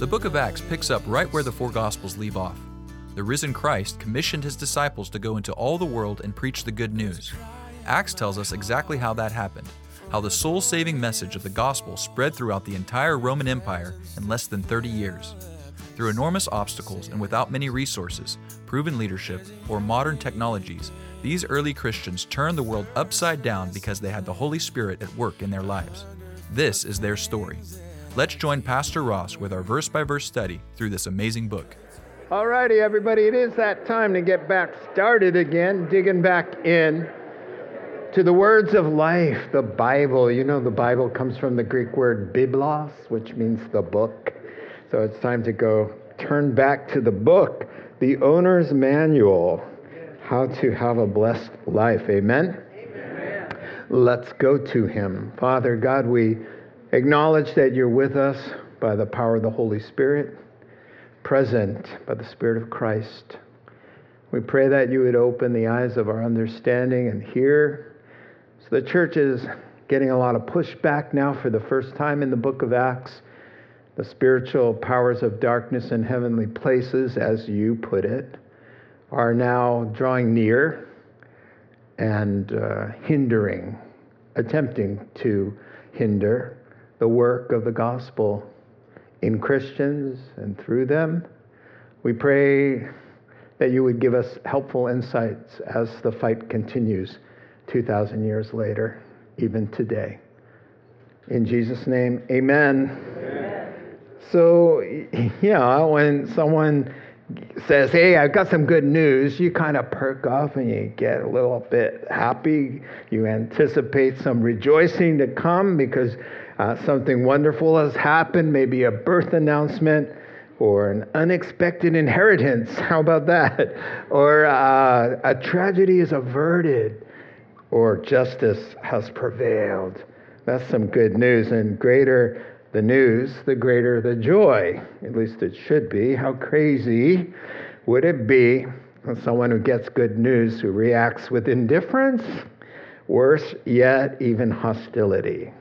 The book of Acts picks up right where the four Gospels leave off. The risen Christ commissioned his disciples to go into all the world and preach the good news. Acts tells us exactly how that happened, how the soul saving message of the gospel spread throughout the entire Roman Empire in less than 30 years. Through enormous obstacles and without many resources, proven leadership, or modern technologies, these early Christians turned the world upside down because they had the Holy Spirit at work in their lives. This is their story. Let's join Pastor Ross with our verse by verse study through this amazing book. Alrighty, everybody, it is that time to get back started again, digging back in to the words of life, the Bible. You know, the Bible comes from the Greek word biblos, which means the book. So it's time to go turn back to the book, the owner's manual, how to have a blessed life. Amen? Amen. Let's go to him. Father God, we acknowledge that you're with us by the power of the Holy Spirit present by the Spirit of Christ. We pray that you would open the eyes of our understanding and hear. So the church is getting a lot of pushback now for the first time in the book of Acts. The spiritual powers of darkness in heavenly places, as you put it, are now drawing near and uh, hindering, attempting to hinder the work of the gospel in Christians and through them. We pray that you would give us helpful insights as the fight continues 2,000 years later, even today. In Jesus' name, amen. amen. So, yeah, when someone says, Hey, I've got some good news, you kind of perk up and you get a little bit happy. You anticipate some rejoicing to come because uh, something wonderful has happened, maybe a birth announcement or an unexpected inheritance. How about that? Or uh, a tragedy is averted or justice has prevailed. That's some good news. And greater the news, the greater the joy. At least it should be. How crazy would it be someone who gets good news who reacts with indifference? Worse yet, even hostility.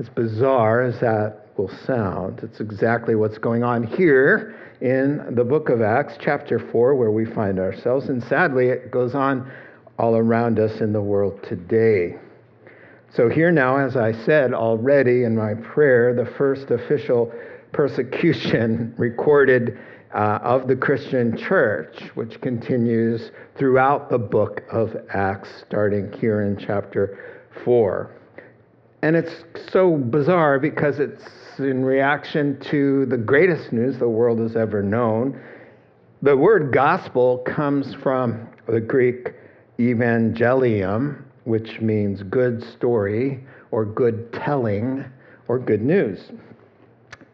As bizarre as that will sound, it's exactly what's going on here in the book of Acts, chapter 4, where we find ourselves. And sadly, it goes on all around us in the world today. So, here now, as I said already in my prayer, the first official persecution recorded uh, of the Christian church, which continues throughout the book of Acts, starting here in chapter 4. And it's so bizarre because it's in reaction to the greatest news the world has ever known. The word gospel comes from the Greek evangelium, which means good story or good telling or good news.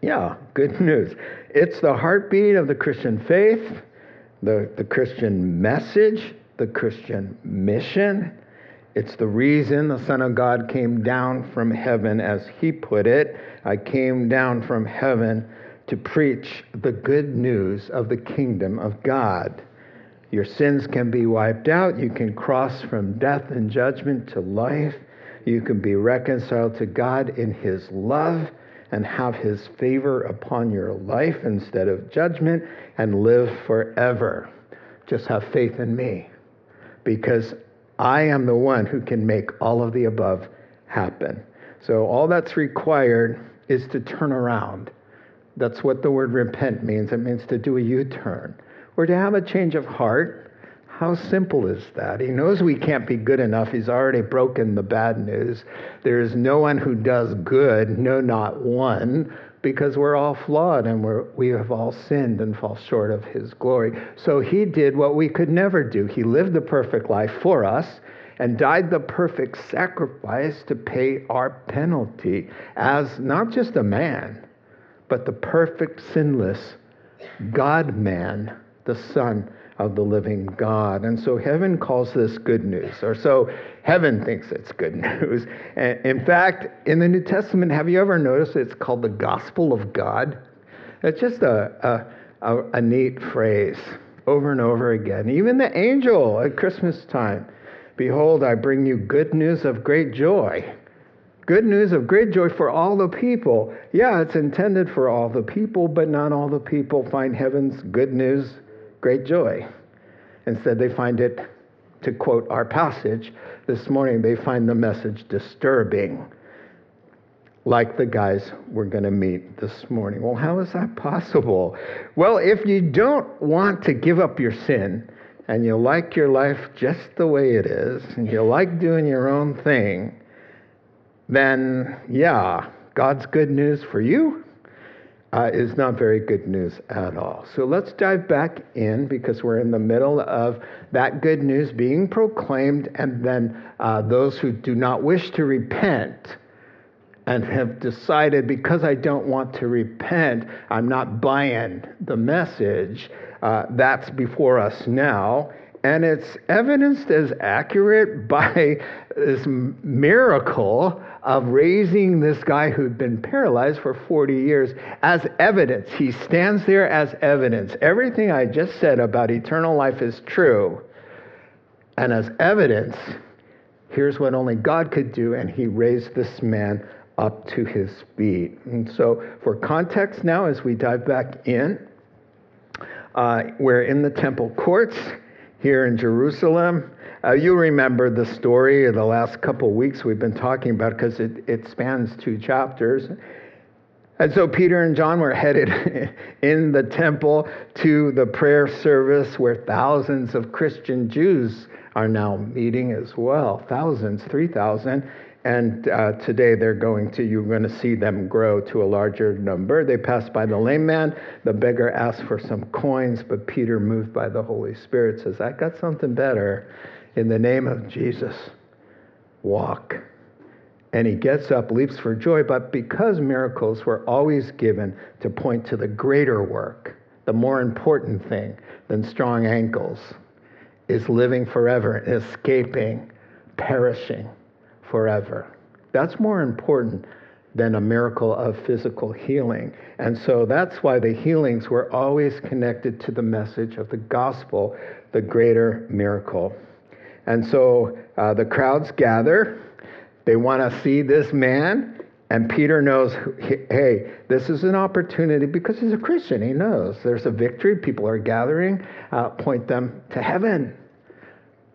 Yeah, good news. It's the heartbeat of the Christian faith, the, the Christian message, the Christian mission. It's the reason the Son of God came down from heaven, as he put it. I came down from heaven to preach the good news of the kingdom of God. Your sins can be wiped out. You can cross from death and judgment to life. You can be reconciled to God in his love and have his favor upon your life instead of judgment and live forever. Just have faith in me because I am the one who can make all of the above happen. So all that's required is to turn around. That's what the word repent means. It means to do a U turn or to have a change of heart. How simple is that? He knows we can't be good enough. He's already broken the bad news. There is no one who does good, no, not one because we're all flawed and we're, we have all sinned and fall short of his glory. So he did what we could never do. He lived the perfect life for us and died the perfect sacrifice to pay our penalty as not just a man, but the perfect, sinless God man, the Son of the living God. And so heaven calls this good news, or so heaven thinks it's good news. And in fact, in the New Testament, have you ever noticed it's called the gospel of God? It's just a, a, a, a neat phrase over and over again. Even the angel at Christmas time Behold, I bring you good news of great joy. Good news of great joy for all the people. Yeah, it's intended for all the people, but not all the people find heaven's good news great joy. Instead, they find it, to quote our passage this morning, they find the message disturbing, like the guys we're going to meet this morning. Well, how is that possible? Well, if you don't want to give up your sin, and you like your life just the way it is, and you like doing your own thing, then yeah, God's good news for you uh, is not very good news at all. So let's dive back in because we're in the middle of that good news being proclaimed, and then uh, those who do not wish to repent and have decided because I don't want to repent, I'm not buying the message. Uh, that's before us now. And it's evidenced as accurate by this miracle of raising this guy who'd been paralyzed for 40 years as evidence. He stands there as evidence. Everything I just said about eternal life is true. And as evidence, here's what only God could do, and he raised this man up to his feet. And so, for context now, as we dive back in, uh, we're in the temple courts here in Jerusalem. Uh, you remember the story of the last couple weeks we've been talking about because it, it spans two chapters. And so Peter and John were headed in the temple to the prayer service where thousands of Christian Jews are now meeting as well. Thousands, 3,000. And uh, today they're going to, you're going to see them grow to a larger number. They pass by the lame man. The beggar asks for some coins, but Peter, moved by the Holy Spirit, says, I got something better. In the name of Jesus, walk. And he gets up, leaps for joy. But because miracles were always given to point to the greater work, the more important thing than strong ankles is living forever, escaping, perishing forever. That's more important than a miracle of physical healing. And so that's why the healings were always connected to the message of the gospel, the greater miracle. And so uh, the crowds gather. They want to see this man. And Peter knows, hey, this is an opportunity because he's a Christian. He knows there's a victory. People are gathering. Uh, point them to heaven.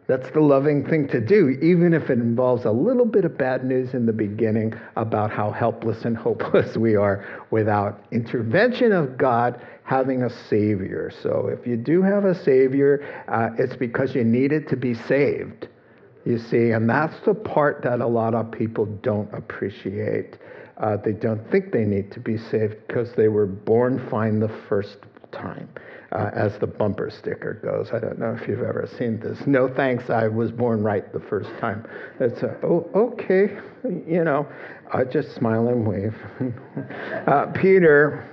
That's the loving thing to do, even if it involves a little bit of bad news in the beginning about how helpless and hopeless we are without intervention of God having a Savior. So if you do have a Savior, uh, it's because you needed to be saved. You see, and that's the part that a lot of people don't appreciate. Uh, they don't think they need to be saved because they were born fine the first time uh, as the bumper sticker goes. I don't know if you've ever seen this. No thanks, I was born right the first time. It's a, oh, okay, you know, I just smile and wave. uh, Peter.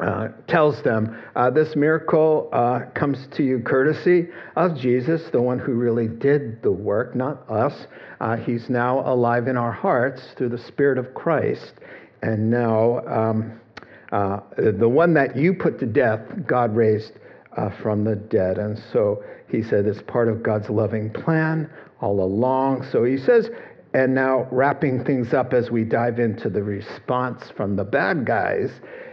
Uh, tells them uh, this miracle uh, comes to you courtesy of Jesus, the one who really did the work, not us. Uh, he's now alive in our hearts through the Spirit of Christ. And now um, uh, the one that you put to death, God raised uh, from the dead. And so he said it's part of God's loving plan all along. So he says, and now wrapping things up as we dive into the response from the bad guys,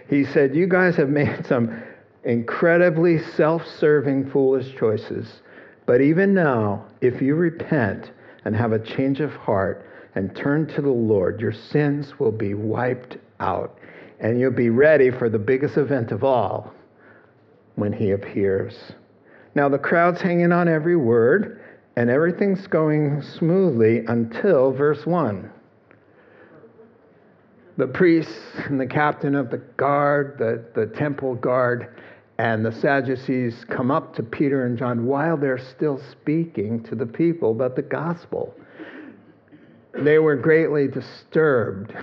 he said, You guys have made some incredibly self serving, foolish choices. But even now, if you repent and have a change of heart and turn to the Lord, your sins will be wiped out and you'll be ready for the biggest event of all when he appears. Now, the crowd's hanging on every word, and everything's going smoothly until verse 1. The priests and the captain of the guard, the, the temple guard, and the Sadducees come up to Peter and John while they're still speaking to the people about the gospel. They were greatly disturbed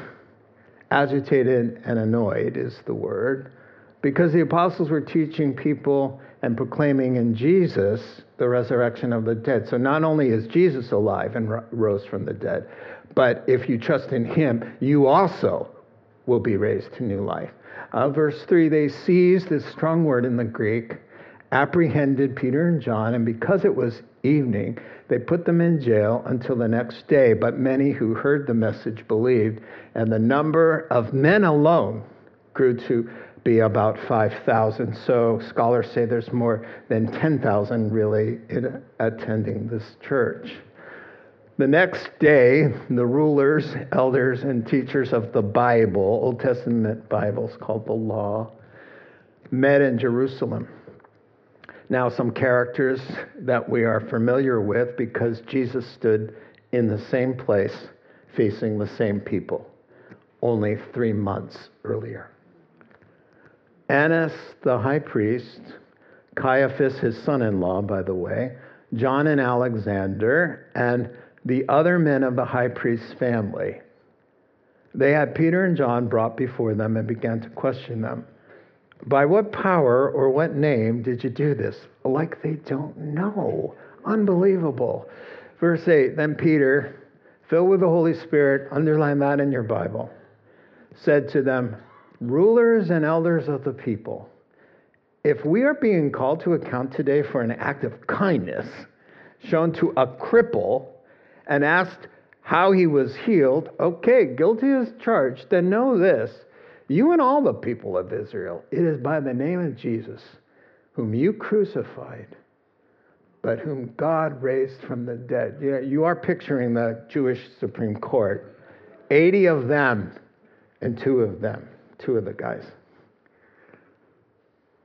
agitated and annoyed is the word, because the apostles were teaching people and proclaiming in Jesus the resurrection of the dead. So not only is Jesus alive and rose from the dead, but if you trust in him, you also will be raised to new life. Uh, verse 3 they seized, this strong word in the Greek, apprehended Peter and John, and because it was evening, they put them in jail until the next day. But many who heard the message believed, and the number of men alone grew to be about 5,000. So scholars say there's more than 10,000 really attending this church. The next day, the rulers, elders, and teachers of the Bible, Old Testament Bibles called the Law, met in Jerusalem. Now, some characters that we are familiar with because Jesus stood in the same place facing the same people only three months earlier. Annas, the high priest, Caiaphas, his son in law, by the way, John and Alexander, and the other men of the high priest's family. They had Peter and John brought before them and began to question them. By what power or what name did you do this? Like they don't know. Unbelievable. Verse 8 Then Peter, filled with the Holy Spirit, underline that in your Bible, said to them, Rulers and elders of the people, if we are being called to account today for an act of kindness shown to a cripple and asked how he was healed, okay, guilty as charged, then know this you and all the people of Israel, it is by the name of Jesus, whom you crucified, but whom God raised from the dead. You, know, you are picturing the Jewish Supreme Court 80 of them and two of them, two of the guys.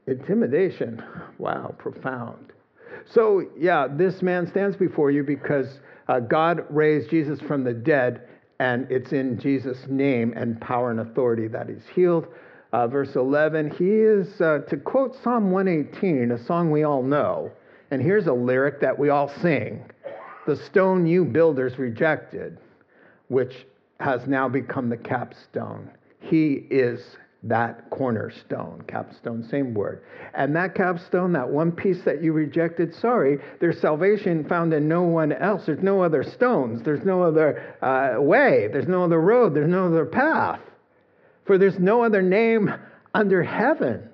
Intimidation. Wow, profound. So, yeah, this man stands before you because uh, God raised Jesus from the dead, and it's in Jesus' name and power and authority that he's healed. Uh, verse 11, he is, uh, to quote Psalm 118, a song we all know, and here's a lyric that we all sing The stone you builders rejected, which has now become the capstone. He is that cornerstone, capstone, same word. And that capstone, that one piece that you rejected, sorry, there's salvation found in no one else. There's no other stones. There's no other uh, way. There's no other road. There's no other path. For there's no other name under heaven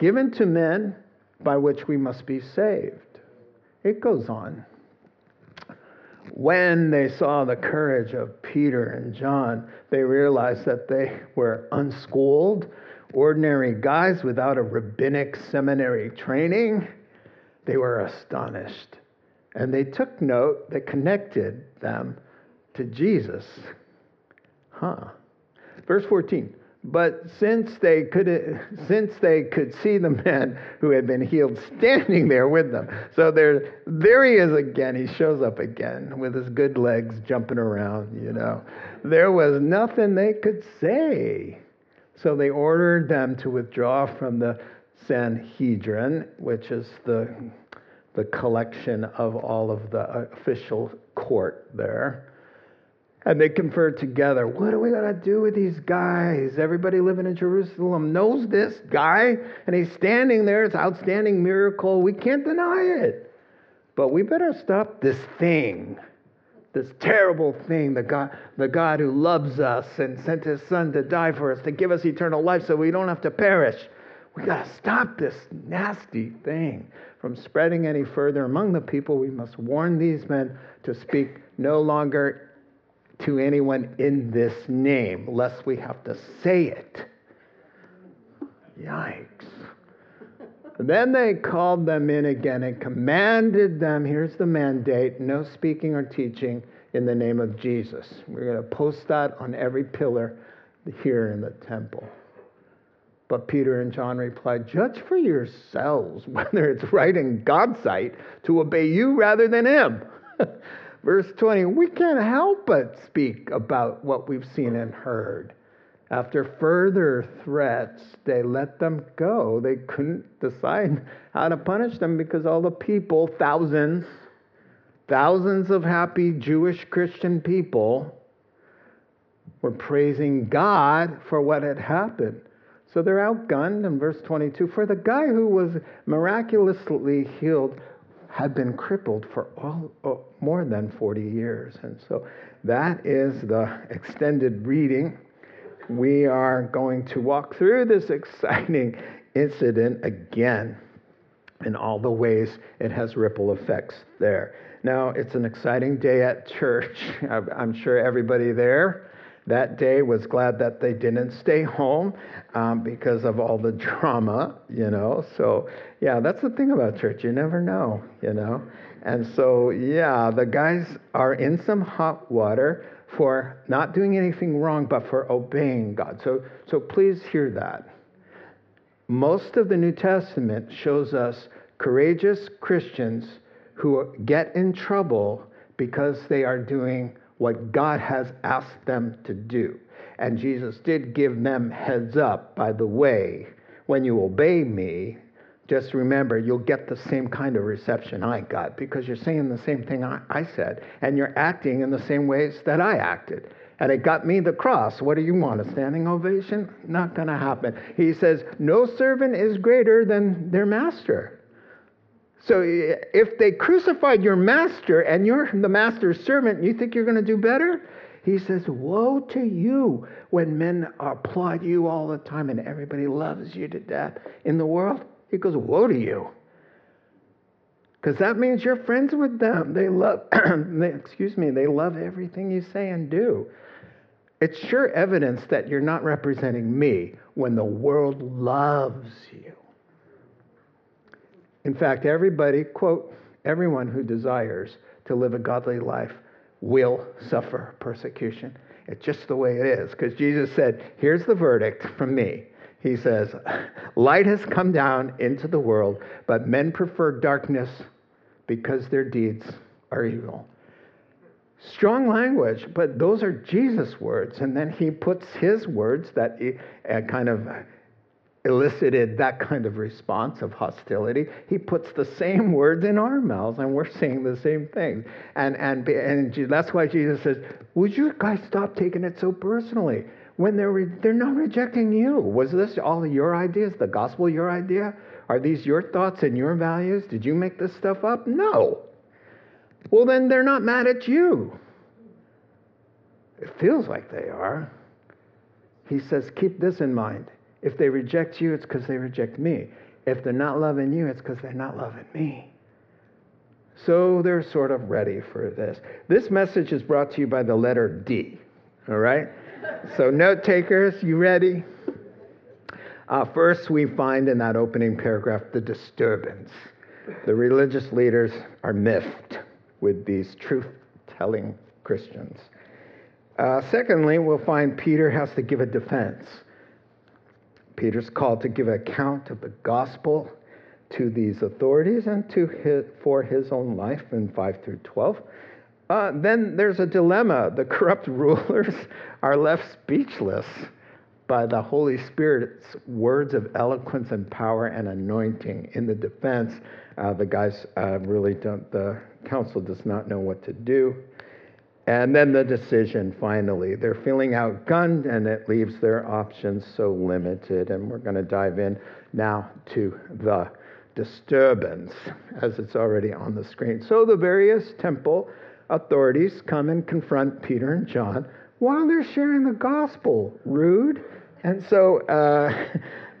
given to men by which we must be saved. It goes on. When they saw the courage of Peter and John, they realized that they were unschooled, ordinary guys without a rabbinic seminary training. They were astonished. And they took note that connected them to Jesus. Huh. Verse 14. But since they could, since they could see the man who had been healed standing there with them, so there, there he is again. He shows up again with his good legs jumping around. You know, there was nothing they could say, so they ordered them to withdraw from the Sanhedrin, which is the the collection of all of the official court there. And they conferred together. What are we going to do with these guys? Everybody living in Jerusalem knows this guy, and he's standing there. It's an outstanding miracle. We can't deny it. But we better stop this thing, this terrible thing, the God, the God who loves us and sent his son to die for us, to give us eternal life so we don't have to perish. We got to stop this nasty thing from spreading any further among the people. We must warn these men to speak no longer to anyone in this name, lest we have to say it. Yikes. then they called them in again and commanded them here's the mandate no speaking or teaching in the name of Jesus. We're going to post that on every pillar here in the temple. But Peter and John replied, Judge for yourselves whether it's right in God's sight to obey you rather than him. Verse 20, we can't help but speak about what we've seen and heard. After further threats, they let them go. They couldn't decide how to punish them because all the people, thousands, thousands of happy Jewish Christian people, were praising God for what had happened. So they're outgunned in verse 22. For the guy who was miraculously healed had been crippled for all, oh, more than 40 years. And so that is the extended reading. We are going to walk through this exciting incident again in all the ways it has ripple effects there. Now, it's an exciting day at church. I'm sure everybody there that day was glad that they didn't stay home um, because of all the drama, you know. So, yeah, that's the thing about church. You never know, you know. And so, yeah, the guys are in some hot water for not doing anything wrong, but for obeying God. So, so please hear that. Most of the New Testament shows us courageous Christians who get in trouble because they are doing what God has asked them to do. And Jesus did give them heads up, by the way, when you obey me, just remember you'll get the same kind of reception I got because you're saying the same thing I, I said and you're acting in the same ways that I acted. And it got me the cross. What do you want? A standing ovation? Not going to happen. He says, No servant is greater than their master. So if they crucified your master and you're the master's servant, you think you're going to do better? He says, Woe to you when men applaud you all the time and everybody loves you to death in the world. He goes, Woe to you. Because that means you're friends with them. They love, excuse me, they love everything you say and do. It's sure evidence that you're not representing me when the world loves you. In fact, everybody, quote, everyone who desires to live a godly life will suffer persecution. It's just the way it is. Because Jesus said, Here's the verdict from me. He says, Light has come down into the world, but men prefer darkness because their deeds are evil. Strong language, but those are Jesus' words. And then he puts his words that he, uh, kind of elicited that kind of response of hostility. He puts the same words in our mouths, and we're saying the same things. And, and, and that's why Jesus says, Would you guys stop taking it so personally? When they're, re- they're not rejecting you. Was this all your ideas? The gospel your idea? Are these your thoughts and your values? Did you make this stuff up? No. Well, then they're not mad at you. It feels like they are. He says, Keep this in mind. If they reject you, it's because they reject me. If they're not loving you, it's because they're not loving me. So they're sort of ready for this. This message is brought to you by the letter D. All right? so, note takers, you ready? Uh, first, we find in that opening paragraph the disturbance. The religious leaders are miffed with these truth telling Christians. Uh, secondly, we'll find Peter has to give a defense. Peter's called to give account of the gospel to these authorities and to his, for his own life in 5 through 12. Uh, then there's a dilemma. The corrupt rulers are left speechless by the Holy Spirit's words of eloquence and power and anointing. In the defense, uh, the guys uh, really don't, the council does not know what to do. And then the decision finally. They're feeling outgunned, and it leaves their options so limited. And we're going to dive in now to the disturbance, as it's already on the screen. So the various temple authorities come and confront Peter and John while they're sharing the gospel. Rude. And so, uh,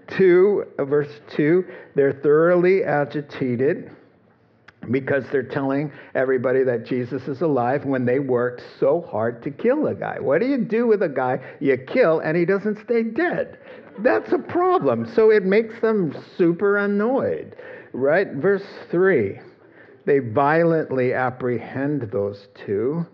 2, verse 2, they're thoroughly agitated because they're telling everybody that Jesus is alive when they worked so hard to kill a guy. What do you do with a guy you kill and he doesn't stay dead? That's a problem. So it makes them super annoyed, right? Verse 3 they violently apprehend those two.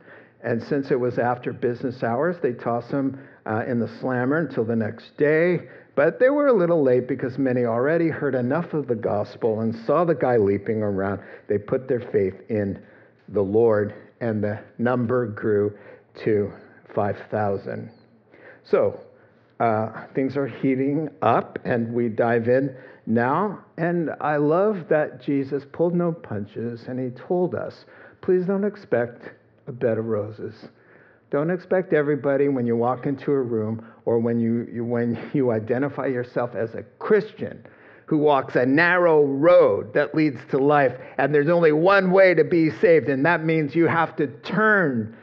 And since it was after business hours, they toss them uh, in the slammer until the next day. But they were a little late because many already heard enough of the gospel and saw the guy leaping around. They put their faith in the Lord, and the number grew to 5,000. So uh, things are heating up, and we dive in now. And I love that Jesus pulled no punches, and he told us, please don't expect a bed of roses. Don't expect everybody when you walk into a room or when you, you, when you identify yourself as a Christian who walks a narrow road that leads to life, and there's only one way to be saved, and that means you have to turn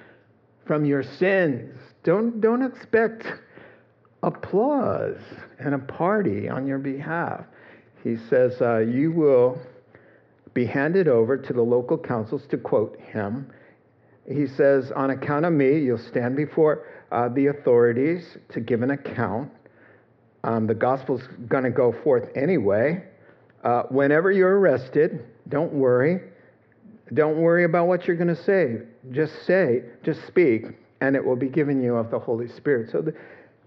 from your sins. Don't, don't expect applause and a party on your behalf. He says, uh, You will be handed over to the local councils, to quote him. He says, On account of me, you'll stand before uh, the authorities to give an account. Um, the gospel's going to go forth anyway. Uh, whenever you're arrested, don't worry. Don't worry about what you're going to say. Just say, just speak, and it will be given you of the Holy Spirit. So the,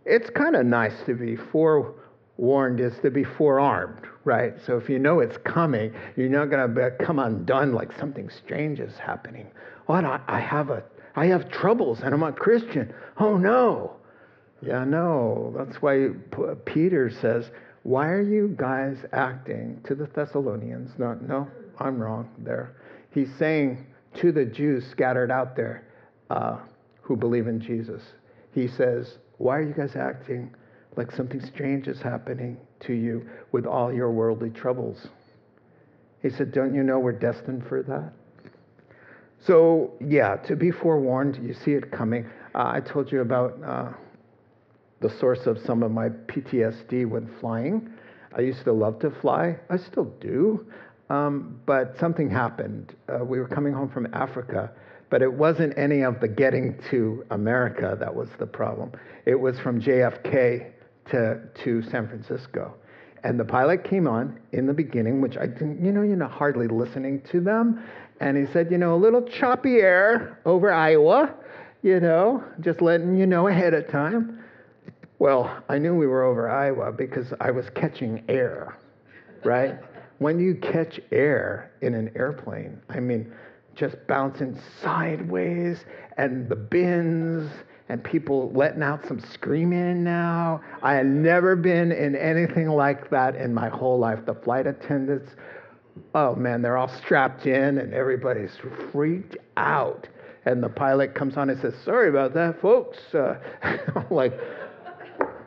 it's kind of nice to be forewarned is to be forearmed, right? So if you know it's coming, you're not going to come undone like something strange is happening. What? I, I have a I have troubles and I'm a Christian. Oh no. Yeah, no. That's why Peter says, Why are you guys acting to the Thessalonians? No, no, I'm wrong there. He's saying to the Jews scattered out there uh, who believe in Jesus, He says, Why are you guys acting like something strange is happening to you with all your worldly troubles? He said, Don't you know we're destined for that? So, yeah, to be forewarned, you see it coming. Uh, I told you about. Uh, the source of some of my PTSD when flying. I used to love to fly. I still do. Um, but something happened. Uh, we were coming home from Africa, but it wasn't any of the getting to America that was the problem. It was from JFK to, to San Francisco. And the pilot came on in the beginning, which I didn't, you know, you're not hardly listening to them. And he said, you know, a little choppy air over Iowa, you know, just letting you know ahead of time. Well, I knew we were over Iowa because I was catching air, right? when you catch air in an airplane, I mean, just bouncing sideways and the bins and people letting out some screaming now. I had never been in anything like that in my whole life. The flight attendants, oh man, they're all strapped in and everybody's freaked out. And the pilot comes on and says, Sorry about that, folks. Uh, like,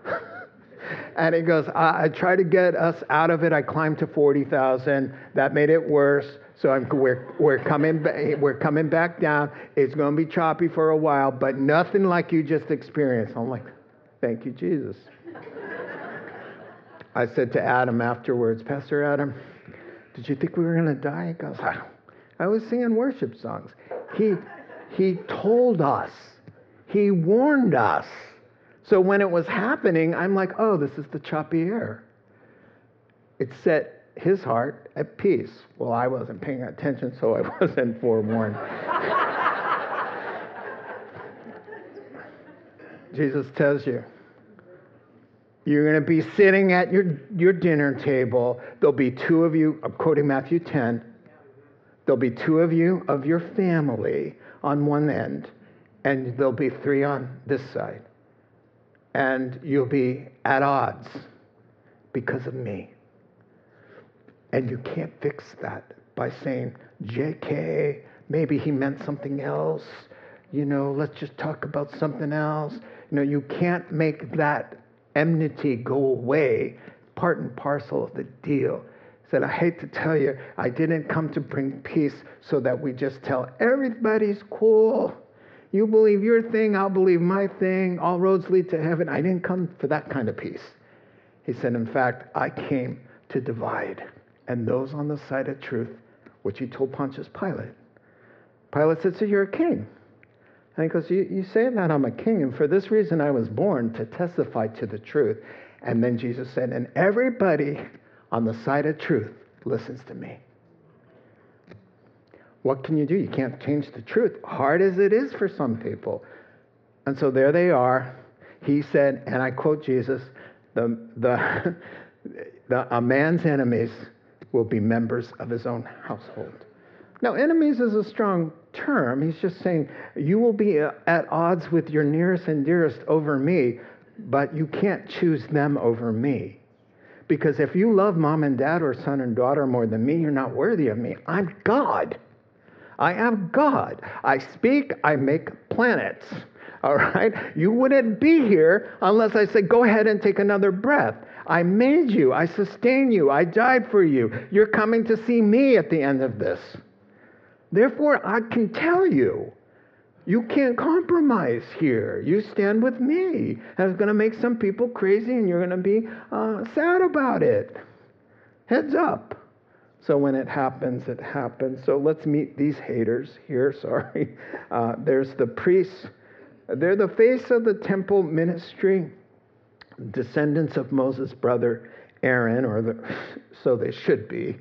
and he goes, I, I tried to get us out of it. I climbed to 40,000. That made it worse. So I'm, we're, we're, coming, we're coming back down. It's going to be choppy for a while, but nothing like you just experienced. I'm like, thank you, Jesus. I said to Adam afterwards, Pastor Adam, did you think we were going to die? He goes, I, I was singing worship songs. He, he told us, he warned us. So when it was happening, I'm like, oh, this is the choppy air. It set his heart at peace. Well, I wasn't paying attention, so I wasn't forewarned. Jesus tells you, you're going to be sitting at your, your dinner table. There'll be two of you, I'm quoting Matthew 10. There'll be two of you of your family on one end, and there'll be three on this side and you'll be at odds because of me. And you can't fix that by saying, JK, maybe he meant something else. You know, let's just talk about something else. You know, you can't make that enmity go away, part and parcel of the deal. Said, I hate to tell you, I didn't come to bring peace so that we just tell everybody's cool. You believe your thing, I'll believe my thing. All roads lead to heaven. I didn't come for that kind of peace. He said, In fact, I came to divide. And those on the side of truth, which he told Pontius Pilate. Pilate said, So you're a king. And he goes, you, you say that I'm a king, and for this reason I was born to testify to the truth. And then Jesus said, And everybody on the side of truth listens to me. What can you do? You can't change the truth, hard as it is for some people. And so there they are. He said, and I quote Jesus, the, the, the, a man's enemies will be members of his own household. Now, enemies is a strong term. He's just saying, you will be uh, at odds with your nearest and dearest over me, but you can't choose them over me. Because if you love mom and dad or son and daughter more than me, you're not worthy of me. I'm God. I am God. I speak, I make planets. All right? You wouldn't be here unless I said, go ahead and take another breath. I made you. I sustain you. I died for you. You're coming to see me at the end of this. Therefore, I can tell you, you can't compromise here. You stand with me. That's going to make some people crazy and you're going to be uh, sad about it. Heads up. So when it happens, it happens. So let's meet these haters here. Sorry. Uh, there's the priests. They're the face of the temple ministry, descendants of Moses' brother Aaron, or the, so they should be.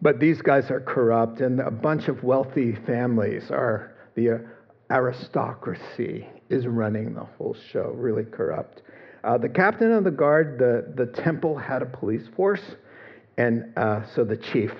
But these guys are corrupt, and a bunch of wealthy families are the aristocracy is running the whole show, really corrupt. Uh, the captain of the guard, the, the temple had a police force, and uh, so the chief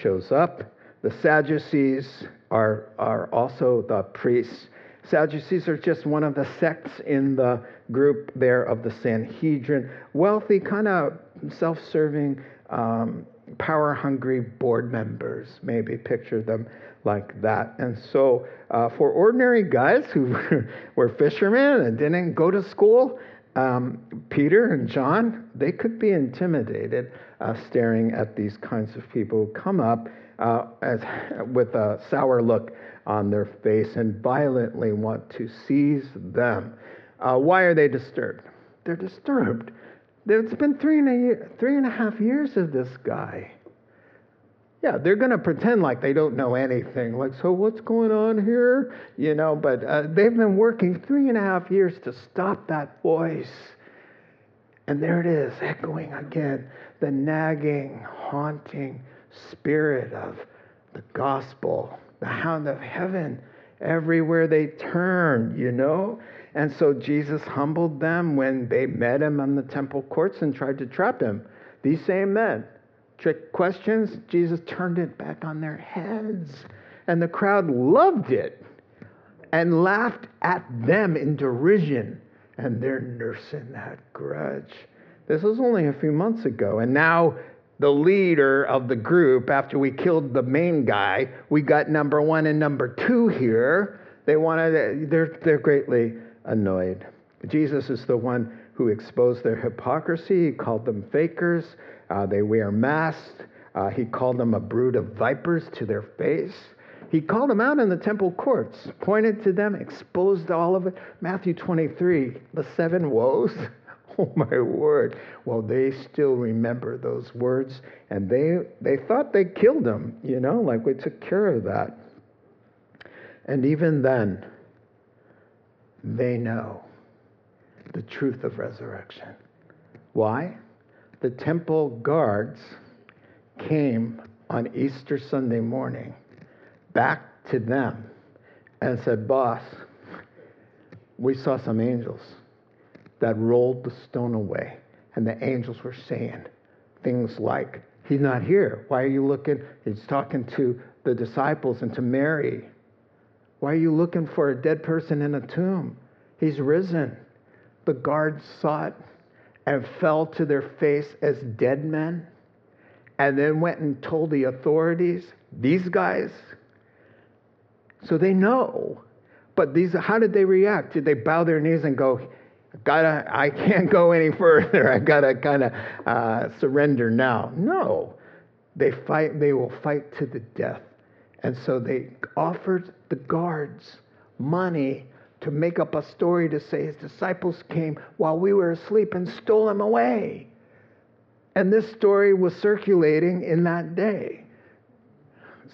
shows up. The Sadducees are, are also the priests. Sadducees are just one of the sects in the group there of the Sanhedrin. Wealthy, kind of self serving, um, power hungry board members, maybe picture them like that. And so, uh, for ordinary guys who were fishermen and didn't go to school, um, Peter and John, they could be intimidated uh, staring at these kinds of people who come up uh, as, with a sour look on their face and violently want to seize them. Uh, why are they disturbed? They're disturbed it's been three and, a year, three and a half years of this guy. Yeah, they're going to pretend like they don't know anything. Like, so what's going on here? You know, but uh, they've been working three and a half years to stop that voice. And there it is, echoing again the nagging, haunting spirit of the gospel, the hound of heaven, everywhere they turn, you know? And so Jesus humbled them when they met him on the temple courts and tried to trap him. These same men. Trick questions, Jesus turned it back on their heads. And the crowd loved it and laughed at them in derision. And they're nursing that grudge. This was only a few months ago. And now, the leader of the group, after we killed the main guy, we got number one and number two here. They wanted, they're, they're greatly annoyed. Jesus is the one who exposed their hypocrisy. He called them fakers. Uh, they wear masks. Uh, he called them a brood of vipers to their face. He called them out in the temple courts, pointed to them, exposed all of it. Matthew 23, the seven woes. Oh my word. Well, they still remember those words, and they, they thought they killed him, you know, like we took care of that. And even then, they know the truth of resurrection. Why? The temple guards came on Easter Sunday morning back to them and said, Boss, we saw some angels that rolled the stone away. And the angels were saying things like, He's not here. Why are you looking? He's talking to the disciples and to Mary. Why are you looking for a dead person in a tomb? He's risen. The guards saw it and fell to their face as dead men, and then went and told the authorities, these guys. So they know. But these, how did they react? Did they bow their knees and go, gotta, I can't go any further. I gotta kind of uh, surrender now. No, they fight. They will fight to the death. And so they offered the guards money to make up a story to say his disciples came while we were asleep and stole him away. And this story was circulating in that day.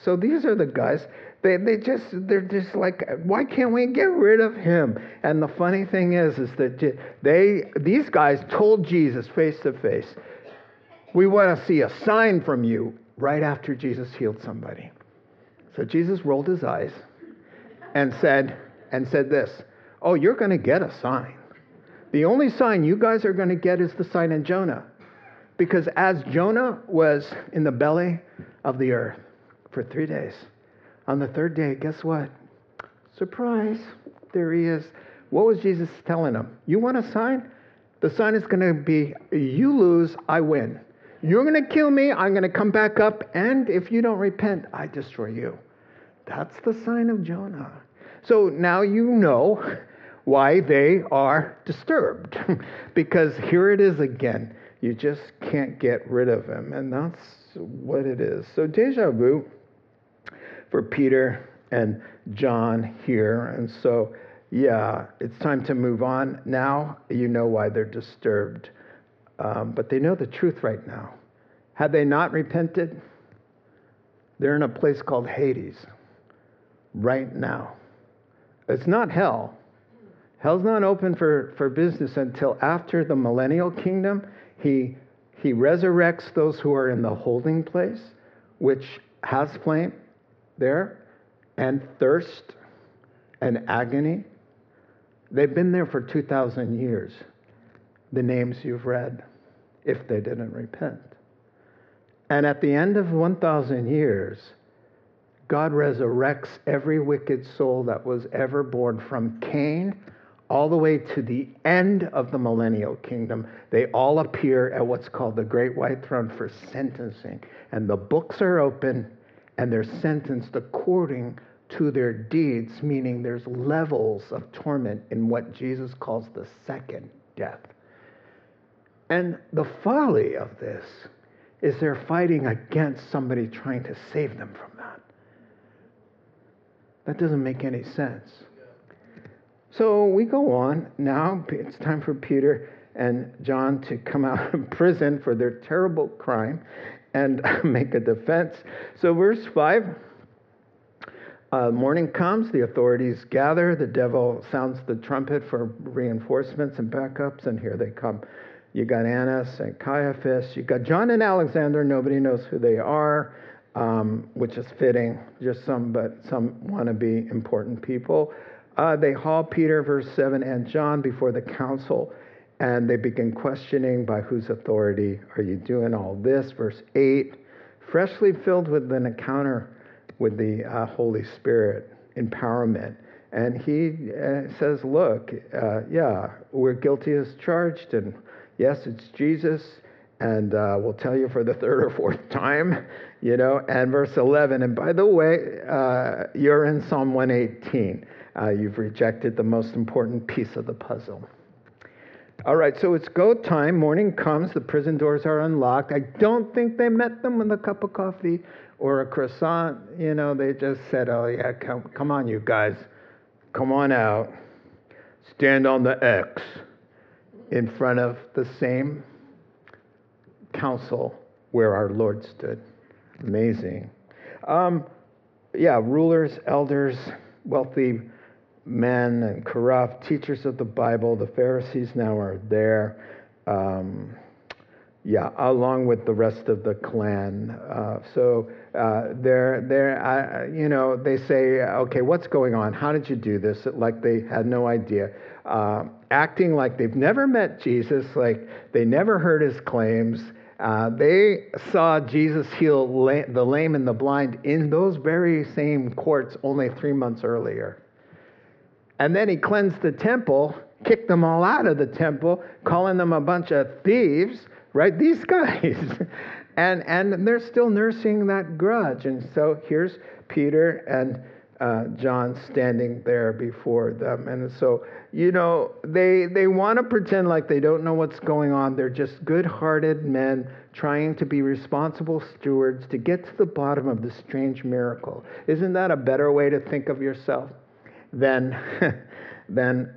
So these are the guys. They, they just they're just like why can't we get rid of him? And the funny thing is is that they these guys told Jesus face to face, we want to see a sign from you right after Jesus healed somebody. So Jesus rolled his eyes and said and said this Oh, you're going to get a sign. The only sign you guys are going to get is the sign in Jonah. Because as Jonah was in the belly of the earth for three days, on the third day, guess what? Surprise, there he is. What was Jesus telling him? You want a sign? The sign is going to be you lose, I win. You're going to kill me, I'm going to come back up, and if you don't repent, I destroy you. That's the sign of Jonah. So now you know why they are disturbed. because here it is again. You just can't get rid of him. And that's what it is. So, deja vu for Peter and John here. And so, yeah, it's time to move on. Now you know why they're disturbed. Um, but they know the truth right now. Had they not repented, they're in a place called Hades right now. It's not hell. Hell's not open for, for business until after the millennial kingdom. He, he resurrects those who are in the holding place, which has flame there, and thirst and agony. They've been there for 2,000 years, the names you've read, if they didn't repent. And at the end of 1,000 years, God resurrects every wicked soul that was ever born from Cain all the way to the end of the millennial kingdom. They all appear at what's called the Great White Throne for sentencing. And the books are open and they're sentenced according to their deeds, meaning there's levels of torment in what Jesus calls the second death. And the folly of this is they're fighting against somebody trying to save them from that. That doesn't make any sense. So we go on. Now it's time for Peter and John to come out of prison for their terrible crime and make a defense. So, verse 5 uh, morning comes, the authorities gather, the devil sounds the trumpet for reinforcements and backups, and here they come. You got Annas and Caiaphas, you got John and Alexander, nobody knows who they are. Um, which is fitting, just some, but some want to be important people. Uh, they haul Peter, verse 7, and John before the council, and they begin questioning by whose authority are you doing all this? Verse 8, freshly filled with an encounter with the uh, Holy Spirit, empowerment. And he uh, says, Look, uh, yeah, we're guilty as charged, and yes, it's Jesus, and uh, we'll tell you for the third or fourth time, you know. And verse 11, and by the way, uh, you're in Psalm 118. Uh, you've rejected the most important piece of the puzzle. All right, so it's go time. Morning comes. The prison doors are unlocked. I don't think they met them with a cup of coffee or a croissant. You know, they just said, oh, yeah, come, come on, you guys. Come on out. Stand on the X in front of the same council where our Lord stood. Amazing. Um, yeah, rulers, elders, wealthy men, and corrupt teachers of the Bible. The Pharisees now are there. Um, yeah, along with the rest of the clan. Uh, so uh, they're, they're you know, they say, okay, what's going on? How did you do this? Like they had no idea. Uh, acting like they've never met Jesus, like they never heard his claims. Uh, they saw Jesus heal la- the lame and the blind in those very same courts only three months earlier. And then he cleansed the temple, kicked them all out of the temple, calling them a bunch of thieves right? These guys. and, and they're still nursing that grudge. And so here's Peter and uh, John standing there before them. And so, you know, they, they want to pretend like they don't know what's going on. They're just good hearted men trying to be responsible stewards to get to the bottom of the strange miracle. Isn't that a better way to think of yourself than, than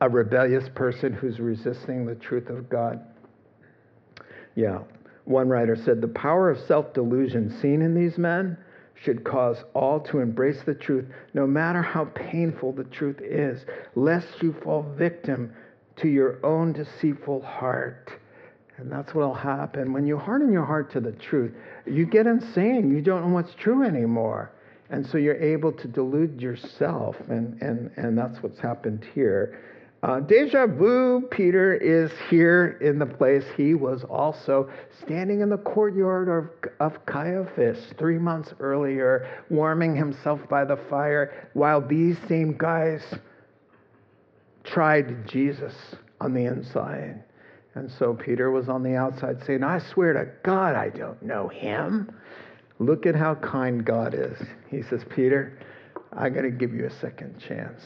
a rebellious person who's resisting the truth of God. Yeah. One writer said the power of self delusion seen in these men should cause all to embrace the truth, no matter how painful the truth is, lest you fall victim to your own deceitful heart. And that's what'll happen. When you harden your heart to the truth, you get insane. You don't know what's true anymore. And so you're able to delude yourself. And, and, and that's what's happened here. Uh, deja vu, Peter is here in the place he was also standing in the courtyard of, of Caiaphas three months earlier, warming himself by the fire, while these same guys tried Jesus on the inside. And so Peter was on the outside saying, I swear to God, I don't know him. Look at how kind God is. He says, Peter, I'm going to give you a second chance.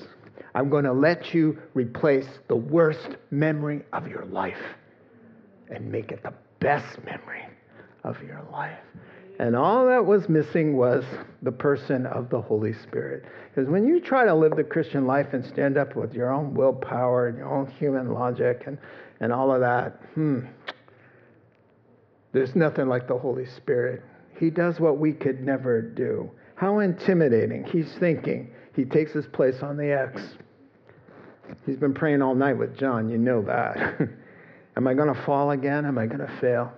I'm going to let you replace the worst memory of your life and make it the best memory of your life. And all that was missing was the person of the Holy Spirit. Because when you try to live the Christian life and stand up with your own willpower and your own human logic and, and all of that, hmm, there's nothing like the Holy Spirit. He does what we could never do. How intimidating. He's thinking. He takes his place on the X. He's been praying all night with John. You know that. Am I going to fall again? Am I going to fail?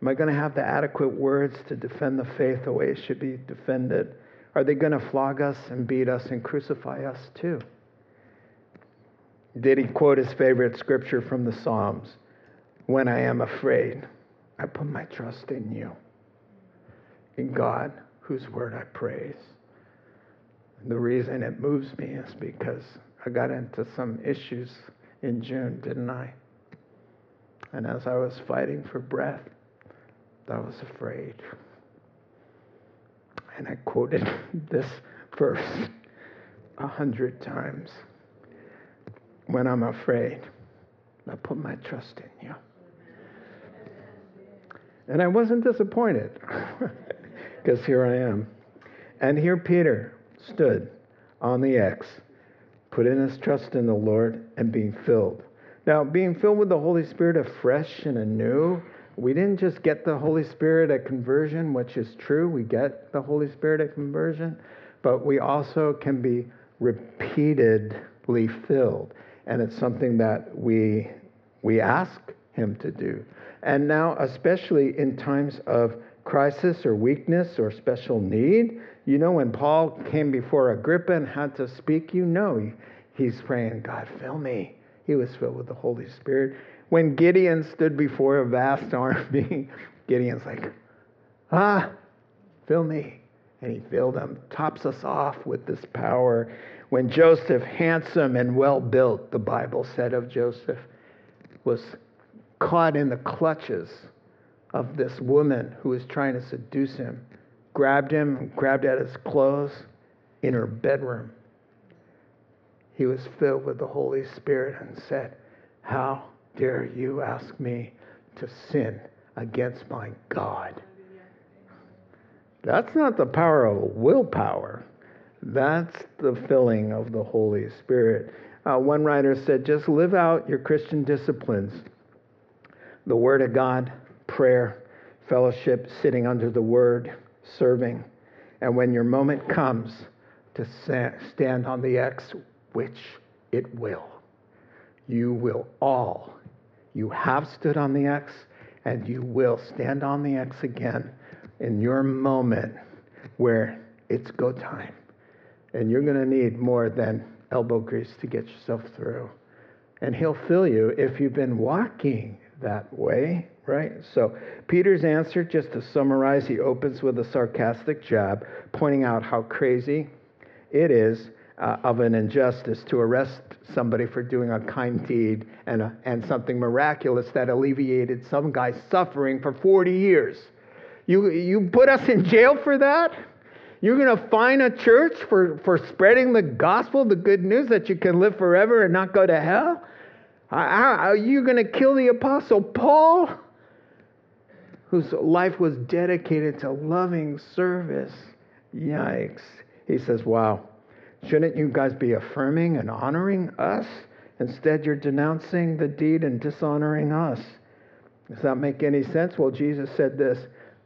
Am I going to have the adequate words to defend the faith the way it should be defended? Are they going to flog us and beat us and crucify us too? Did he quote his favorite scripture from the Psalms? When I am afraid, I put my trust in you, in God, whose word I praise. And The reason it moves me is because I got into some issues in June, didn't I? And as I was fighting for breath, I was afraid. And I quoted this verse a hundred times. When I'm afraid, I put my trust in you. And I wasn't disappointed because here I am. And here Peter stood on the X, put in his trust in the Lord and being filled. Now, being filled with the Holy Spirit afresh and anew we didn't just get the Holy Spirit at conversion, which is true. We get the Holy Spirit at conversion, but we also can be repeatedly filled. And it's something that we, we ask Him to do. And now, especially in times of crisis or weakness or special need, you know, when Paul came before Agrippa and had to speak, you know, he's praying, God, fill me. He was filled with the Holy Spirit. When Gideon stood before a vast army, Gideon's like, ah, fill me. And he filled him, tops us off with this power. When Joseph, handsome and well built, the Bible said of Joseph, was caught in the clutches of this woman who was trying to seduce him, grabbed him, grabbed at his clothes in her bedroom. He was filled with the Holy Spirit and said, How dare you ask me to sin against my God? That's not the power of willpower. That's the filling of the Holy Spirit. Uh, one writer said, just live out your Christian disciplines the Word of God, prayer, fellowship, sitting under the Word, serving. And when your moment comes to stand on the X, which it will, you will all you have stood on the X, and you will stand on the X again in your moment where it's go time. And you're going to need more than elbow grease to get yourself through. And He'll fill you if you've been walking that way, right? So, Peter's answer, just to summarize, he opens with a sarcastic jab, pointing out how crazy it is uh, of an injustice to arrest somebody for doing a kind deed and, a, and something miraculous that alleviated some guy's suffering for 40 years. You, you put us in jail for that? You're going to fine a church for, for spreading the gospel, the good news that you can live forever and not go to hell? Are you going to kill the apostle Paul, whose life was dedicated to loving service? Yikes. He says, Wow, Shouldn't you guys be affirming and honoring us? Instead, you're denouncing the deed and dishonoring us. Does that make any sense? Well, Jesus said this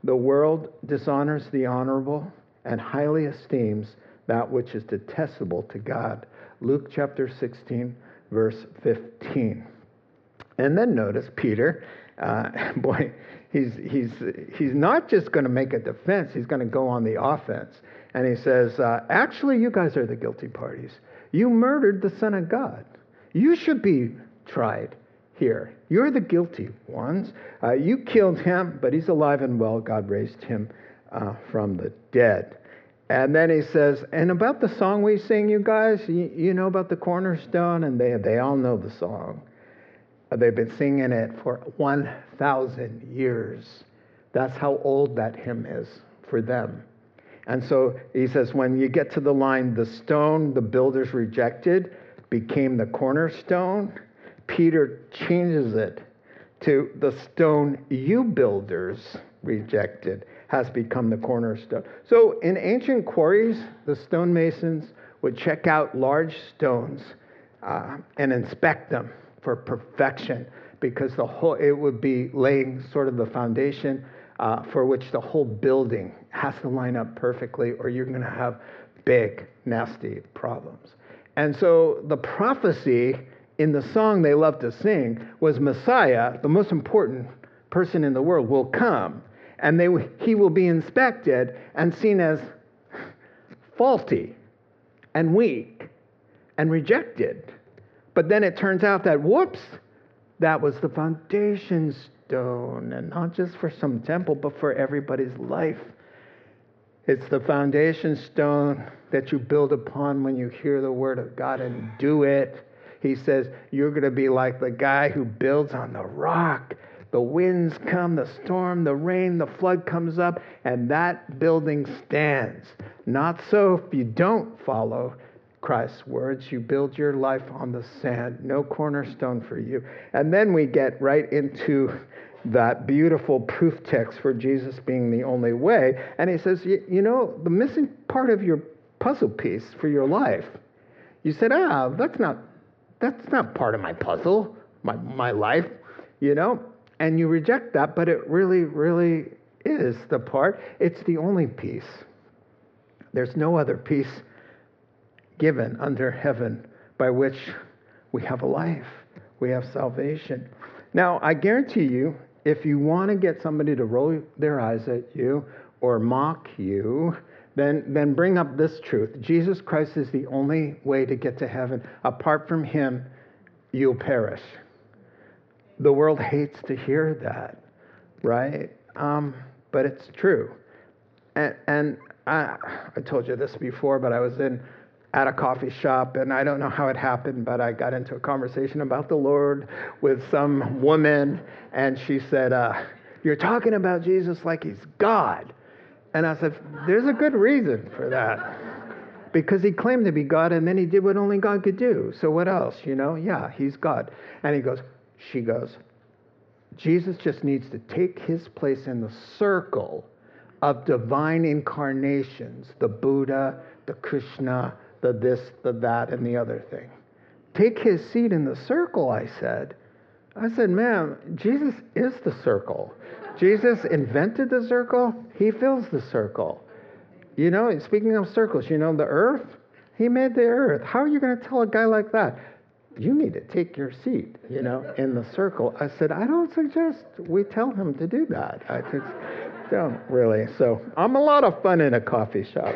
The world dishonors the honorable and highly esteems that which is detestable to God. Luke chapter 16, verse 15. And then notice Peter, uh, boy, he's, he's, he's not just going to make a defense, he's going to go on the offense. And he says, uh, Actually, you guys are the guilty parties. You murdered the Son of God. You should be tried here. You're the guilty ones. Uh, you killed him, but he's alive and well. God raised him uh, from the dead. And then he says, and about the song we sing, you guys, you, you know about the cornerstone? And they, they all know the song. Uh, they've been singing it for 1,000 years. That's how old that hymn is for them. And so he says, when you get to the line, the stone the builders rejected became the cornerstone, Peter changes it to the stone you builders rejected has become the cornerstone. So in ancient quarries, the stonemasons would check out large stones uh, and inspect them for perfection because the whole it would be laying sort of the foundation uh, for which the whole building has to line up perfectly or you're going to have big nasty problems and so the prophecy in the song they love to sing was messiah the most important person in the world will come and they, he will be inspected and seen as faulty and weak and rejected. But then it turns out that, whoops, that was the foundation stone, and not just for some temple, but for everybody's life. It's the foundation stone that you build upon when you hear the word of God and do it. He says, You're going to be like the guy who builds on the rock. The winds come, the storm, the rain, the flood comes up, and that building stands. Not so if you don't follow Christ's words. You build your life on the sand, no cornerstone for you. And then we get right into that beautiful proof text for Jesus being the only way. And he says, You know, the missing part of your puzzle piece for your life, you said, Ah, that's not, that's not part of my puzzle, my, my life, you know? And you reject that, but it really, really is the part. It's the only peace. There's no other peace given under heaven by which we have a life, we have salvation. Now, I guarantee you, if you want to get somebody to roll their eyes at you or mock you, then, then bring up this truth Jesus Christ is the only way to get to heaven. Apart from him, you'll perish the world hates to hear that, right? Um, but it's true. And, and I, I told you this before, but I was in at a coffee shop, and I don't know how it happened, but I got into a conversation about the Lord with some woman, and she said, uh, "You're talking about Jesus like he's God," and I said, "There's a good reason for that." Because he claimed to be God and then he did what only God could do. So, what else? You know, yeah, he's God. And he goes, she goes, Jesus just needs to take his place in the circle of divine incarnations the Buddha, the Krishna, the this, the that, and the other thing. Take his seat in the circle, I said. I said, ma'am, Jesus is the circle. Jesus invented the circle, he fills the circle. You know, speaking of circles, you know, the earth, he made the earth. How are you going to tell a guy like that? You need to take your seat, you know, in the circle. I said, I don't suggest we tell him to do that. I just don't really. So I'm a lot of fun in a coffee shop.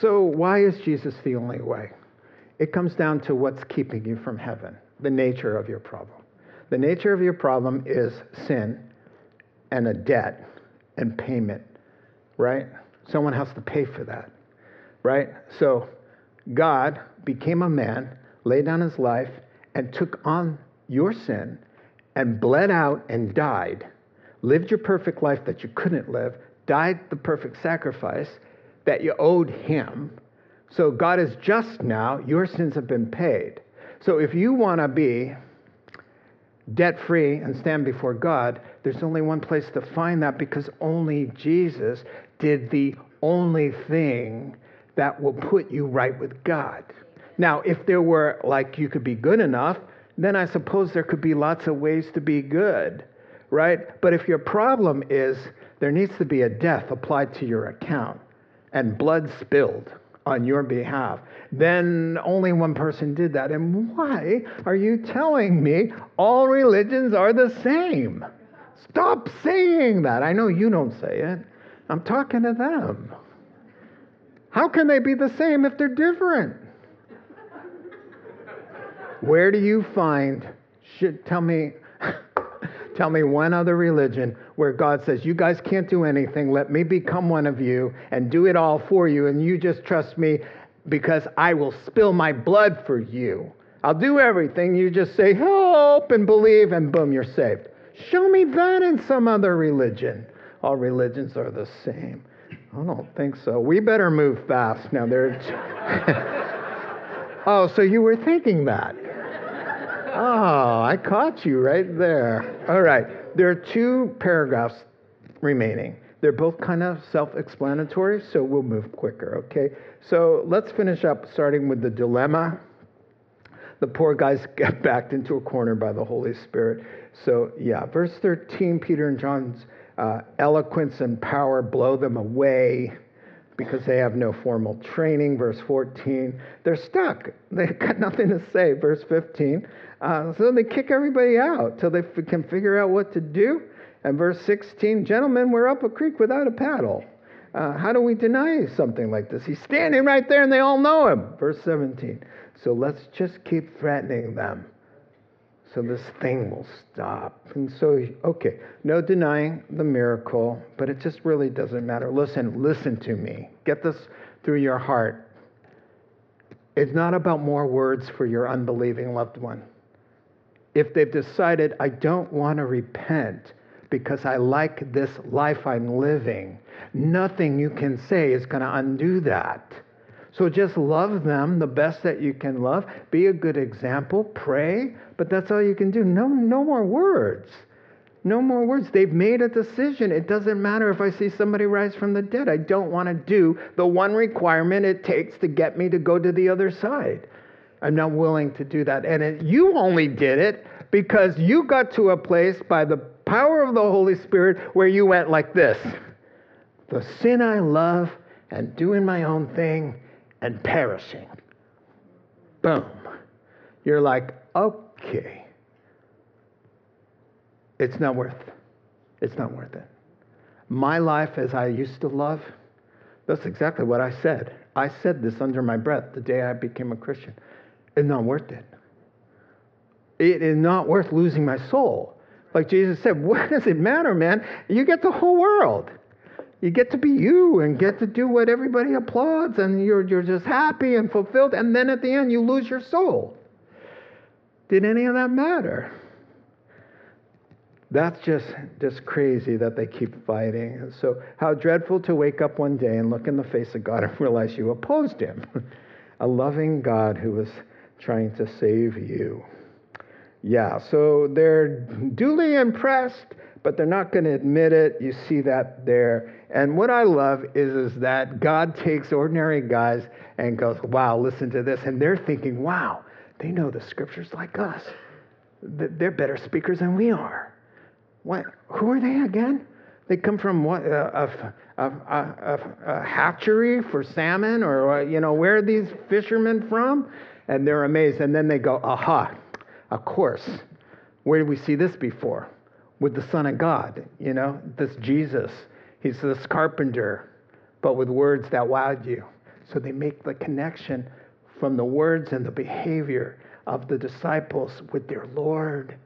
so why is Jesus the only way? It comes down to what's keeping you from heaven, the nature of your problem. The nature of your problem is sin and a debt and payment, right? Someone has to pay for that right? So God became a man, laid down his life, and took on your sin and bled out and died, lived your perfect life that you couldn't live, died the perfect sacrifice that you owed him. So God is just now, your sins have been paid. So if you want to be debt free and stand before God, there's only one place to find that because only Jesus did the only thing that will put you right with God. Now, if there were, like, you could be good enough, then I suppose there could be lots of ways to be good, right? But if your problem is there needs to be a death applied to your account and blood spilled on your behalf, then only one person did that. And why are you telling me all religions are the same? Stop saying that. I know you don't say it. I'm talking to them. How can they be the same if they're different? Where do you find, should, tell me, tell me one other religion where God says, You guys can't do anything. Let me become one of you and do it all for you, and you just trust me because I will spill my blood for you. I'll do everything. You just say, Help, and believe, and boom, you're saved. Show me that in some other religion. All religions are the same. I don't think so. We better move fast. Now, there's. oh, so you were thinking that? Oh, I caught you right there. All right. There are two paragraphs remaining. They're both kind of self explanatory, so we'll move quicker, okay? So let's finish up starting with the dilemma. The poor guys get backed into a corner by the Holy Spirit. So, yeah, verse 13, Peter and John's uh, eloquence and power blow them away because they have no formal training. Verse 14, they're stuck. They've got nothing to say. Verse 15, uh, so they kick everybody out till they f- can figure out what to do. And verse 16, gentlemen, we're up a creek without a paddle. Uh, how do we deny something like this? He's standing right there and they all know him. Verse 17, so let's just keep threatening them so this thing will stop. And so, okay, no denying the miracle, but it just really doesn't matter. Listen, listen to me. Get this through your heart. It's not about more words for your unbelieving loved one. If they've decided, I don't want to repent because I like this life I'm living, nothing you can say is going to undo that. So just love them the best that you can love. Be a good example. Pray, but that's all you can do. No, no more words. No more words. They've made a decision. It doesn't matter if I see somebody rise from the dead. I don't want to do the one requirement it takes to get me to go to the other side. I'm not willing to do that. And it, you only did it because you got to a place by the power of the Holy Spirit where you went like this The sin I love and doing my own thing and perishing. Boom. You're like, okay. It's not worth it's not worth it. My life as I used to love, that's exactly what I said. I said this under my breath the day I became a Christian. It's not worth it. It is not worth losing my soul. Like Jesus said, what does it matter, man? You get the whole world. You get to be you and get to do what everybody applauds, and you're, you're just happy and fulfilled, and then at the end, you lose your soul. Did any of that matter? That's just, just crazy that they keep fighting. So, how dreadful to wake up one day and look in the face of God and realize you opposed him. A loving God who was trying to save you. Yeah, so they're duly impressed, but they're not going to admit it. You see that there. And what I love is, is that God takes ordinary guys and goes, wow, listen to this. And they're thinking, wow, they know the scriptures like us. They're better speakers than we are. What? Who are they again? They come from what? Uh, a, a, a, a hatchery for salmon, or uh, you know, where are these fishermen from? And they're amazed. And then they go, aha, of course. Where did we see this before? With the Son of God, you know, this Jesus. He's this carpenter, but with words that wowed you. So they make the connection from the words and the behavior of the disciples with their Lord.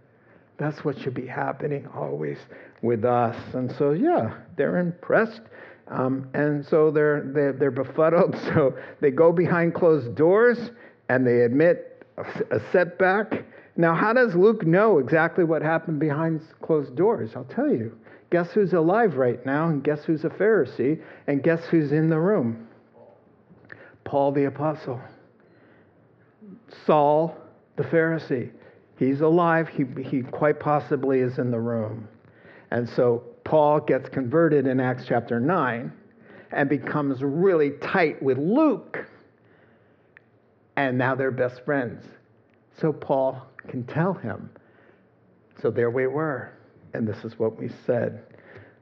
That's what should be happening always with us. And so, yeah, they're impressed. Um, and so they're, they're, they're befuddled. So they go behind closed doors and they admit a, a setback. Now, how does Luke know exactly what happened behind closed doors? I'll tell you. Guess who's alive right now, and guess who's a Pharisee, and guess who's in the room? Paul the Apostle. Saul the Pharisee. He's alive. He, he quite possibly is in the room. And so Paul gets converted in Acts chapter 9 and becomes really tight with Luke. And now they're best friends. So Paul can tell him. So there we were and this is what we said.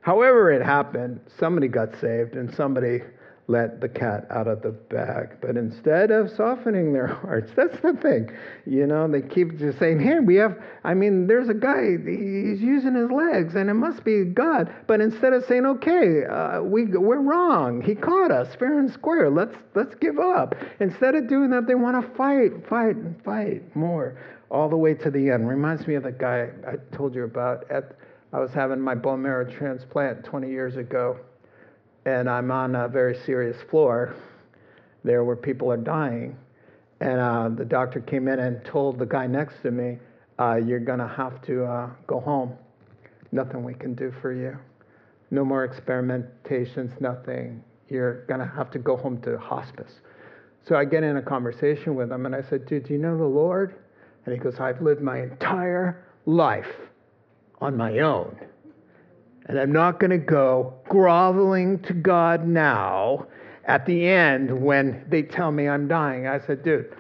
However, it happened, somebody got saved and somebody let the cat out of the bag. But instead of softening their hearts, that's the thing. You know, they keep just saying, hey, we have, I mean, there's a guy, he's using his legs and it must be God. But instead of saying, okay, uh, we, we're wrong, he caught us fair and square, let's, let's give up. Instead of doing that, they want to fight, fight, and fight more all the way to the end. Reminds me of the guy I told you about. At, I was having my bone marrow transplant 20 years ago, and I'm on a very serious floor there where people are dying. And uh, the doctor came in and told the guy next to me, uh, You're going to have to uh, go home. Nothing we can do for you. No more experimentations, nothing. You're going to have to go home to hospice. So I get in a conversation with him and I said, Dude, do you know the Lord? And he goes, I've lived my entire life on my own. And I'm not going to go groveling to God now at the end when they tell me I'm dying. I said, Dude,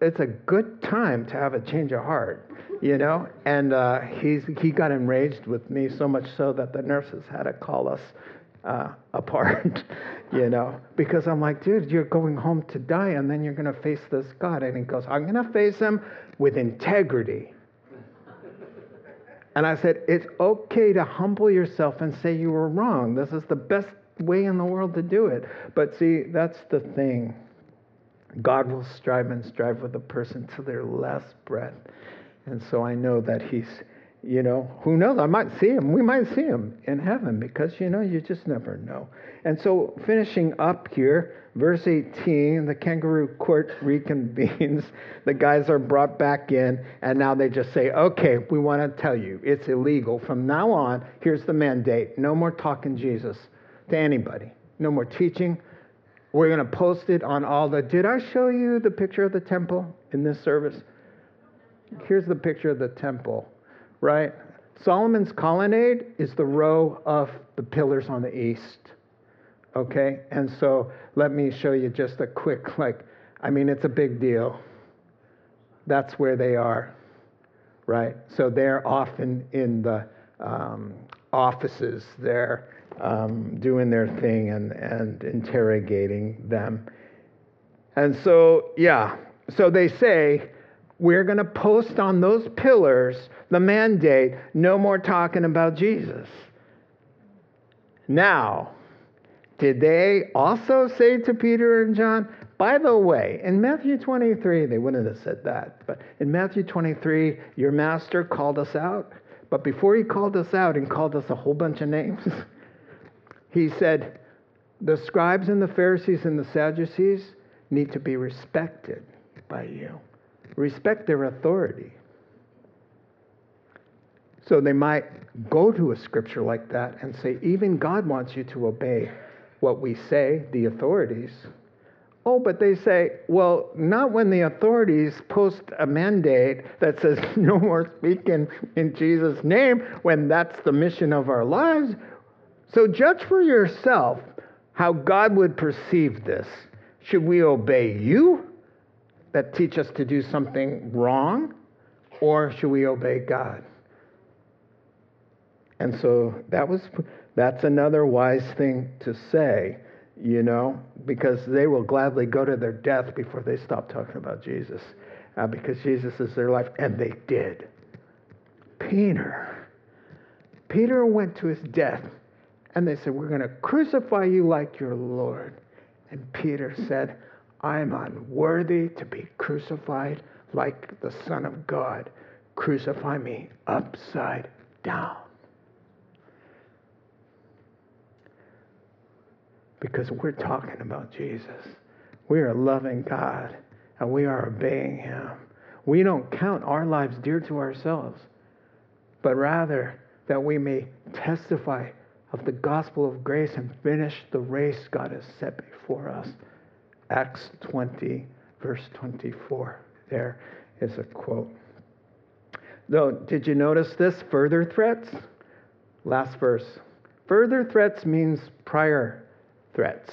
it's a good time to have a change of heart you know? And uh, he's, he got enraged with me so much so that the nurses had to call us uh, apart, you know? Because I'm like, dude, you're going home to die and then you're going to face this God. And he goes, I'm going to face him with integrity. And I said, it's okay to humble yourself and say you were wrong. This is the best way in the world to do it. But see, that's the thing. God will strive and strive with a person to their last breath. And so I know that he's, you know, who knows? I might see him. We might see him in heaven because, you know, you just never know. And so finishing up here, verse 18, the kangaroo court reconvenes. The guys are brought back in, and now they just say, okay, we want to tell you it's illegal. From now on, here's the mandate no more talking Jesus to anybody, no more teaching. We're going to post it on all the. Did I show you the picture of the temple in this service? here's the picture of the temple, right? Solomon's colonnade is the row of the pillars on the east. Okay? And so let me show you just a quick, like, I mean, it's a big deal. That's where they are, right? So they're often in the um, offices, they're um, doing their thing and, and interrogating them. And so, yeah, so they say, we're going to post on those pillars the mandate no more talking about Jesus. Now, did they also say to Peter and John, by the way, in Matthew 23, they wouldn't have said that, but in Matthew 23, your master called us out. But before he called us out and called us a whole bunch of names, he said, the scribes and the Pharisees and the Sadducees need to be respected by you respect their authority. So they might go to a scripture like that and say, even God wants you to obey what we say, the authorities. Oh, but they say, well, not when the authorities post a mandate that says no more speaking in Jesus' name, when that's the mission of our lives. So judge for yourself how God would perceive this. Should we obey you that teach us to do something wrong, or should we obey God? And so that was that's another wise thing to say, you know, because they will gladly go to their death before they stop talking about Jesus, uh, because Jesus is their life, and they did. Peter, Peter went to his death, and they said, "We're going to crucify you like your Lord," and Peter said. I'm unworthy to be crucified like the Son of God. Crucify me upside down. Because we're talking about Jesus. We are loving God and we are obeying Him. We don't count our lives dear to ourselves, but rather that we may testify of the gospel of grace and finish the race God has set before us. Acts 20, verse 24. There is a quote. Though, did you notice this? Further threats? Last verse. Further threats means prior threats.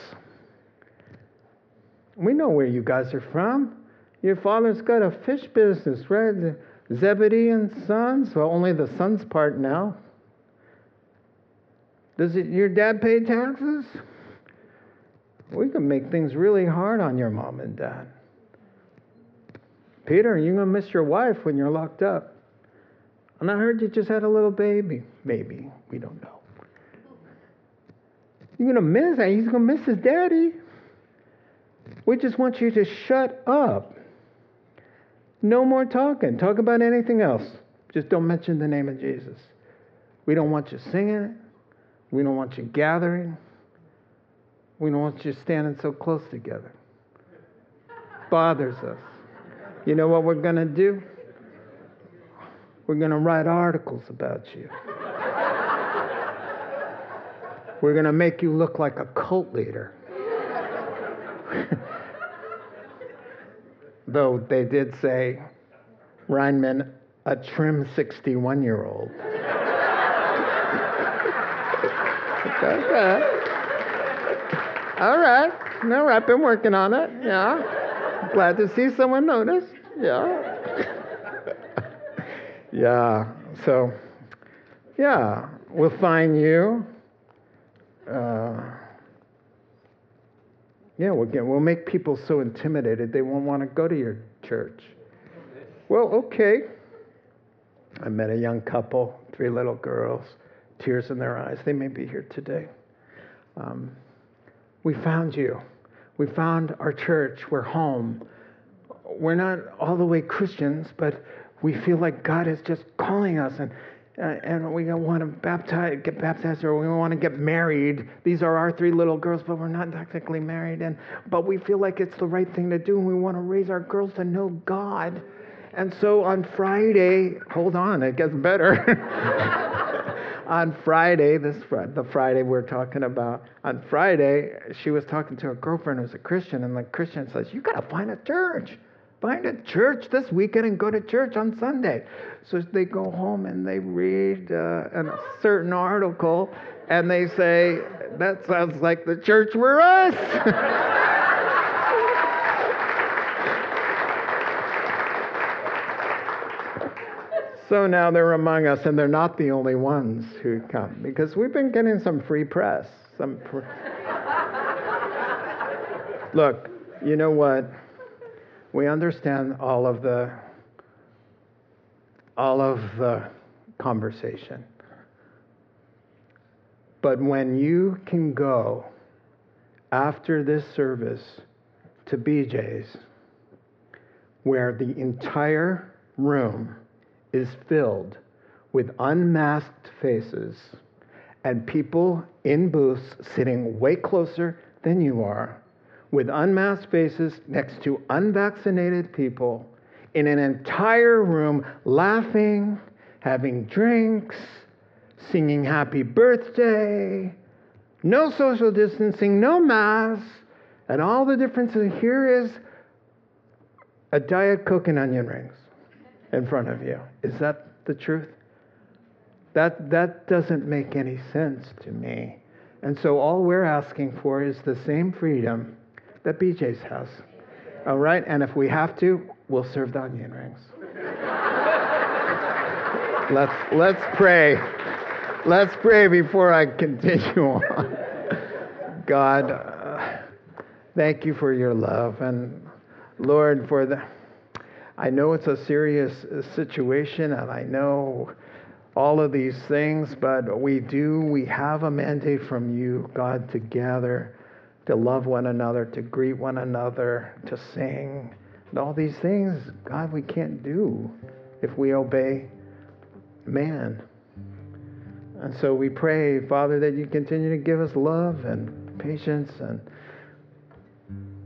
We know where you guys are from. Your father's got a fish business, right? Zebedee and sons. Well, only the sons part now. Does it, your dad pay taxes? We can make things really hard on your mom and dad. Peter, you're going to miss your wife when you're locked up. And I heard you just had a little baby. Maybe. We don't know. You're going to miss that. He's going to miss his daddy. We just want you to shut up. No more talking. Talk about anything else. Just don't mention the name of Jesus. We don't want you singing. We don't want you gathering. We don't want you standing so close together. Bothers us. You know what we're going to do? We're going to write articles about you. We're going to make you look like a cult leader. Though they did say, Reinman, a trim 61 year old. okay. All right. All right. Been working on it. Yeah. Glad to see someone notice. Yeah. yeah. So, yeah, we'll find you. Uh, yeah, we'll, get, we'll make people so intimidated they won't want to go to your church. Well, okay. I met a young couple, three little girls, tears in their eyes. They may be here today. Um, we found you. We found our church. We're home. We're not all the way Christians, but we feel like God is just calling us and uh, and we want to baptize, get baptized or we want to get married. These are our three little girls, but we're not technically married. And but we feel like it's the right thing to do, and we want to raise our girls to know God. And so on Friday, hold on, it gets better. on Friday, this the Friday we're talking about, on Friday, she was talking to a girlfriend who's a Christian, and the Christian says, You gotta find a church. Find a church this weekend and go to church on Sunday. So they go home and they read uh, a certain article and they say, That sounds like the church we're us. So now they're among us, and they're not the only ones who come because we've been getting some free press. Some Look, you know what? We understand all of the all of the conversation. But when you can go after this service to BJ's, where the entire room is filled with unmasked faces and people in booths sitting way closer than you are, with unmasked faces next to unvaccinated people in an entire room laughing, having drinks, singing happy birthday, no social distancing, no masks, and all the differences. Here is a Diet Coke and onion rings in front of you. Is that the truth? That, that doesn't make any sense to me. And so all we're asking for is the same freedom that BJ's has. All right? And if we have to, we'll serve the onion rings. let's, let's pray. Let's pray before I continue on. God, uh, thank you for your love. And Lord, for the I know it's a serious uh, situation, and I know all of these things, but we do, we have a mandate from you, God, to gather, to love one another, to greet one another, to sing. And all these things, God, we can't do if we obey man. And so we pray, Father, that you continue to give us love and patience and